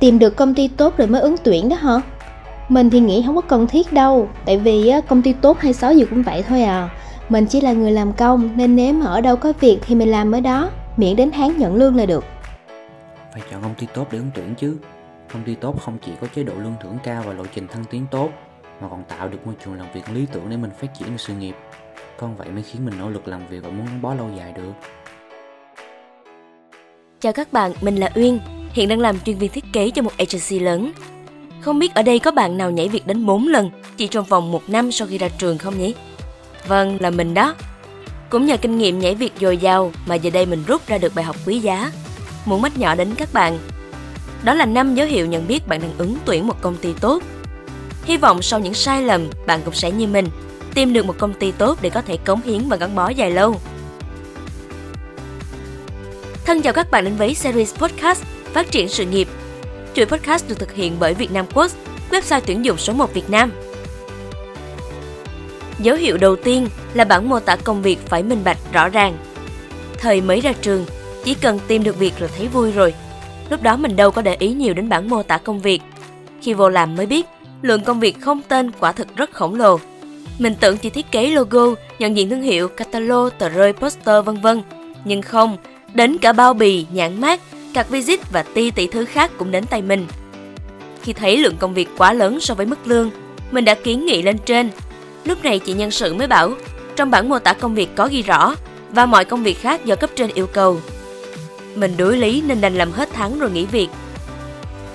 tìm được công ty tốt rồi mới ứng tuyển đó hả? Mình thì nghĩ không có cần thiết đâu, tại vì công ty tốt hay xấu gì cũng vậy thôi à. Mình chỉ là người làm công nên nếu mà ở đâu có việc thì mình làm ở đó, miễn đến tháng nhận lương là được. Phải chọn công ty tốt để ứng tuyển chứ. Công ty tốt không chỉ có chế độ lương thưởng cao và lộ trình thăng tiến tốt, mà còn tạo được môi trường làm việc lý tưởng để mình phát triển được sự nghiệp. Con vậy mới khiến mình nỗ lực làm việc và muốn gắn bó lâu dài được. Chào các bạn, mình là Uyên, hiện đang làm chuyên viên thiết kế cho một agency lớn. Không biết ở đây có bạn nào nhảy việc đến 4 lần chỉ trong vòng một năm sau khi ra trường không nhỉ? Vâng, là mình đó. Cũng nhờ kinh nghiệm nhảy việc dồi dào mà giờ đây mình rút ra được bài học quý giá. Muốn mách nhỏ đến các bạn. Đó là năm dấu hiệu nhận biết bạn đang ứng tuyển một công ty tốt. Hy vọng sau những sai lầm, bạn cũng sẽ như mình, tìm được một công ty tốt để có thể cống hiến và gắn bó dài lâu. Thân chào các bạn đến với series podcast Phát triển sự nghiệp. Chuỗi podcast được thực hiện bởi Việt Nam Quốc, website tuyển dụng số 1 Việt Nam. Dấu hiệu đầu tiên là bản mô tả công việc phải minh bạch rõ ràng. Thời mới ra trường, chỉ cần tìm được việc là thấy vui rồi. Lúc đó mình đâu có để ý nhiều đến bản mô tả công việc. Khi vô làm mới biết, lượng công việc không tên quả thực rất khổng lồ. Mình tưởng chỉ thiết kế logo, nhận diện thương hiệu, catalog, tờ rơi, poster vân vân. Nhưng không, đến cả bao bì, nhãn mát, card visit và ti tỷ thứ khác cũng đến tay mình. Khi thấy lượng công việc quá lớn so với mức lương, mình đã kiến nghị lên trên. Lúc này chị nhân sự mới bảo, trong bản mô tả công việc có ghi rõ và mọi công việc khác do cấp trên yêu cầu. Mình đối lý nên đành làm hết tháng rồi nghỉ việc.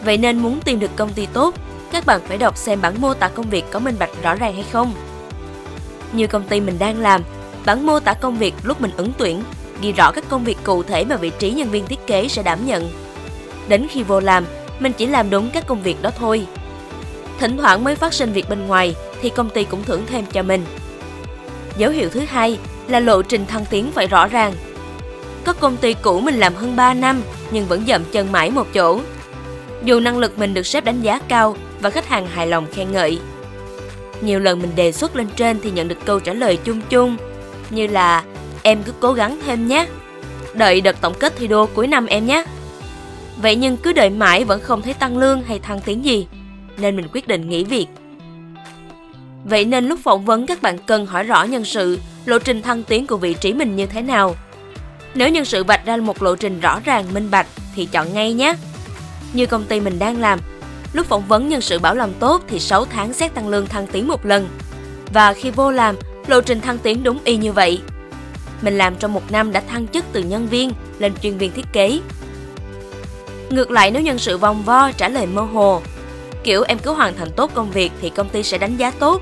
Vậy nên muốn tìm được công ty tốt, các bạn phải đọc xem bản mô tả công việc có minh bạch rõ ràng hay không. Như công ty mình đang làm, bản mô tả công việc lúc mình ứng tuyển ghi rõ các công việc cụ thể mà vị trí nhân viên thiết kế sẽ đảm nhận. Đến khi vô làm, mình chỉ làm đúng các công việc đó thôi. Thỉnh thoảng mới phát sinh việc bên ngoài thì công ty cũng thưởng thêm cho mình. Dấu hiệu thứ hai là lộ trình thăng tiến phải rõ ràng. Có công ty cũ mình làm hơn 3 năm nhưng vẫn dậm chân mãi một chỗ. Dù năng lực mình được sếp đánh giá cao và khách hàng hài lòng khen ngợi. Nhiều lần mình đề xuất lên trên thì nhận được câu trả lời chung chung như là em cứ cố gắng thêm nhé. Đợi đợt tổng kết thi đua cuối năm em nhé. Vậy nhưng cứ đợi mãi vẫn không thấy tăng lương hay thăng tiến gì, nên mình quyết định nghỉ việc. Vậy nên lúc phỏng vấn các bạn cần hỏi rõ nhân sự, lộ trình thăng tiến của vị trí mình như thế nào. Nếu nhân sự vạch ra một lộ trình rõ ràng, minh bạch thì chọn ngay nhé. Như công ty mình đang làm, lúc phỏng vấn nhân sự bảo làm tốt thì 6 tháng xét tăng lương thăng tiến một lần. Và khi vô làm, lộ trình thăng tiến đúng y như vậy. Mình làm trong một năm đã thăng chức từ nhân viên lên chuyên viên thiết kế. Ngược lại nếu nhân sự vòng vo trả lời mơ hồ, kiểu em cứ hoàn thành tốt công việc thì công ty sẽ đánh giá tốt.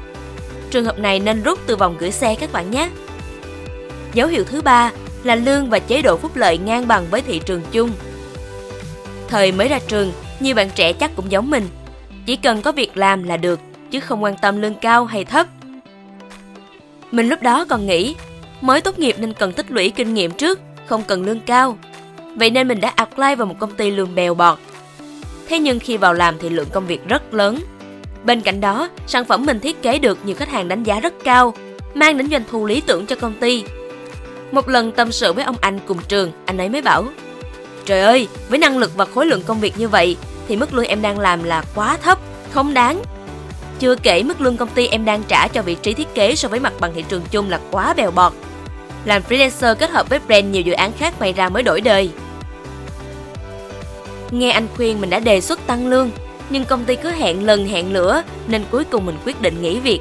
Trường hợp này nên rút từ vòng gửi xe các bạn nhé. Dấu hiệu thứ ba là lương và chế độ phúc lợi ngang bằng với thị trường chung. Thời mới ra trường, nhiều bạn trẻ chắc cũng giống mình. Chỉ cần có việc làm là được, chứ không quan tâm lương cao hay thấp. Mình lúc đó còn nghĩ, mới tốt nghiệp nên cần tích lũy kinh nghiệm trước, không cần lương cao. Vậy nên mình đã apply vào một công ty lương bèo bọt. Thế nhưng khi vào làm thì lượng công việc rất lớn. Bên cạnh đó, sản phẩm mình thiết kế được nhiều khách hàng đánh giá rất cao, mang đến doanh thu lý tưởng cho công ty. Một lần tâm sự với ông anh cùng trường, anh ấy mới bảo Trời ơi, với năng lực và khối lượng công việc như vậy thì mức lương em đang làm là quá thấp, không đáng. Chưa kể mức lương công ty em đang trả cho vị trí thiết kế so với mặt bằng thị trường chung là quá bèo bọt. Làm freelancer kết hợp với brand nhiều dự án khác may ra mới đổi đời. Nghe anh khuyên mình đã đề xuất tăng lương, nhưng công ty cứ hẹn lần hẹn lửa nên cuối cùng mình quyết định nghỉ việc.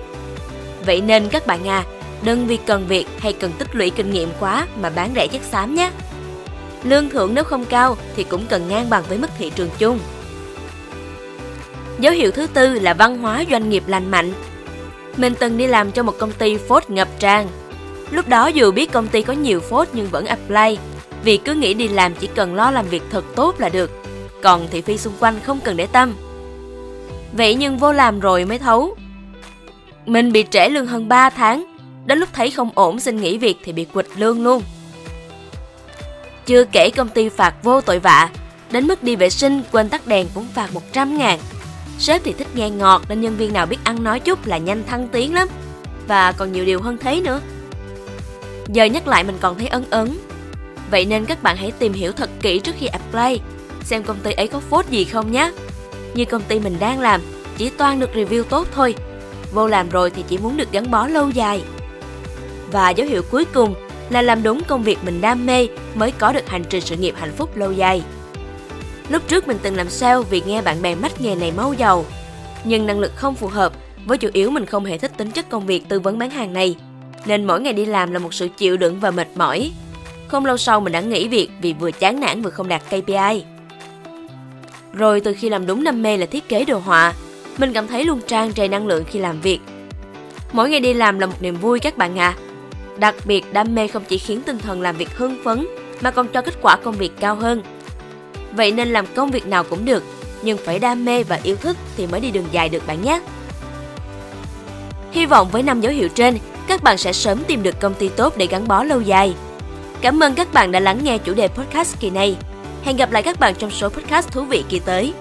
Vậy nên các bạn à, đừng vì cần việc hay cần tích lũy kinh nghiệm quá mà bán rẻ chất xám nhé. Lương thưởng nếu không cao thì cũng cần ngang bằng với mức thị trường chung. Dấu hiệu thứ tư là văn hóa doanh nghiệp lành mạnh. Mình từng đi làm cho một công ty Ford ngập tràn. Lúc đó dù biết công ty có nhiều phốt nhưng vẫn apply, vì cứ nghĩ đi làm chỉ cần lo làm việc thật tốt là được, còn thị phi xung quanh không cần để tâm. Vậy nhưng vô làm rồi mới thấu. Mình bị trễ lương hơn 3 tháng, đến lúc thấy không ổn xin nghỉ việc thì bị quỵt lương luôn. Chưa kể công ty phạt vô tội vạ, đến mức đi vệ sinh quên tắt đèn cũng phạt 100 ngàn. Sếp thì thích nghe ngọt nên nhân viên nào biết ăn nói chút là nhanh thăng tiến lắm. Và còn nhiều điều hơn thế nữa. Giờ nhắc lại mình còn thấy ấn ấn. Vậy nên các bạn hãy tìm hiểu thật kỹ trước khi apply, xem công ty ấy có phốt gì không nhé. như công ty mình đang làm, chỉ toàn được review tốt thôi. Vô làm rồi thì chỉ muốn được gắn bó lâu dài. Và dấu hiệu cuối cùng là làm đúng công việc mình đam mê mới có được hành trình sự nghiệp hạnh phúc lâu dài. Lúc trước mình từng làm sale vì nghe bạn bè mách nghề này mau giàu, nhưng năng lực không phù hợp với chủ yếu mình không hề thích tính chất công việc tư vấn bán hàng này, nên mỗi ngày đi làm là một sự chịu đựng và mệt mỏi. Không lâu sau mình đã nghỉ việc vì vừa chán nản vừa không đạt KPI. Rồi từ khi làm đúng đam mê là thiết kế đồ họa, mình cảm thấy luôn trang trề năng lượng khi làm việc. Mỗi ngày đi làm là một niềm vui các bạn ạ. À. Đặc biệt đam mê không chỉ khiến tinh thần làm việc hưng phấn mà còn cho kết quả công việc cao hơn. Vậy nên làm công việc nào cũng được, nhưng phải đam mê và yêu thích thì mới đi đường dài được bạn nhé. Hy vọng với năm dấu hiệu trên, các bạn sẽ sớm tìm được công ty tốt để gắn bó lâu dài. Cảm ơn các bạn đã lắng nghe chủ đề podcast kỳ này. Hẹn gặp lại các bạn trong số podcast thú vị kỳ tới.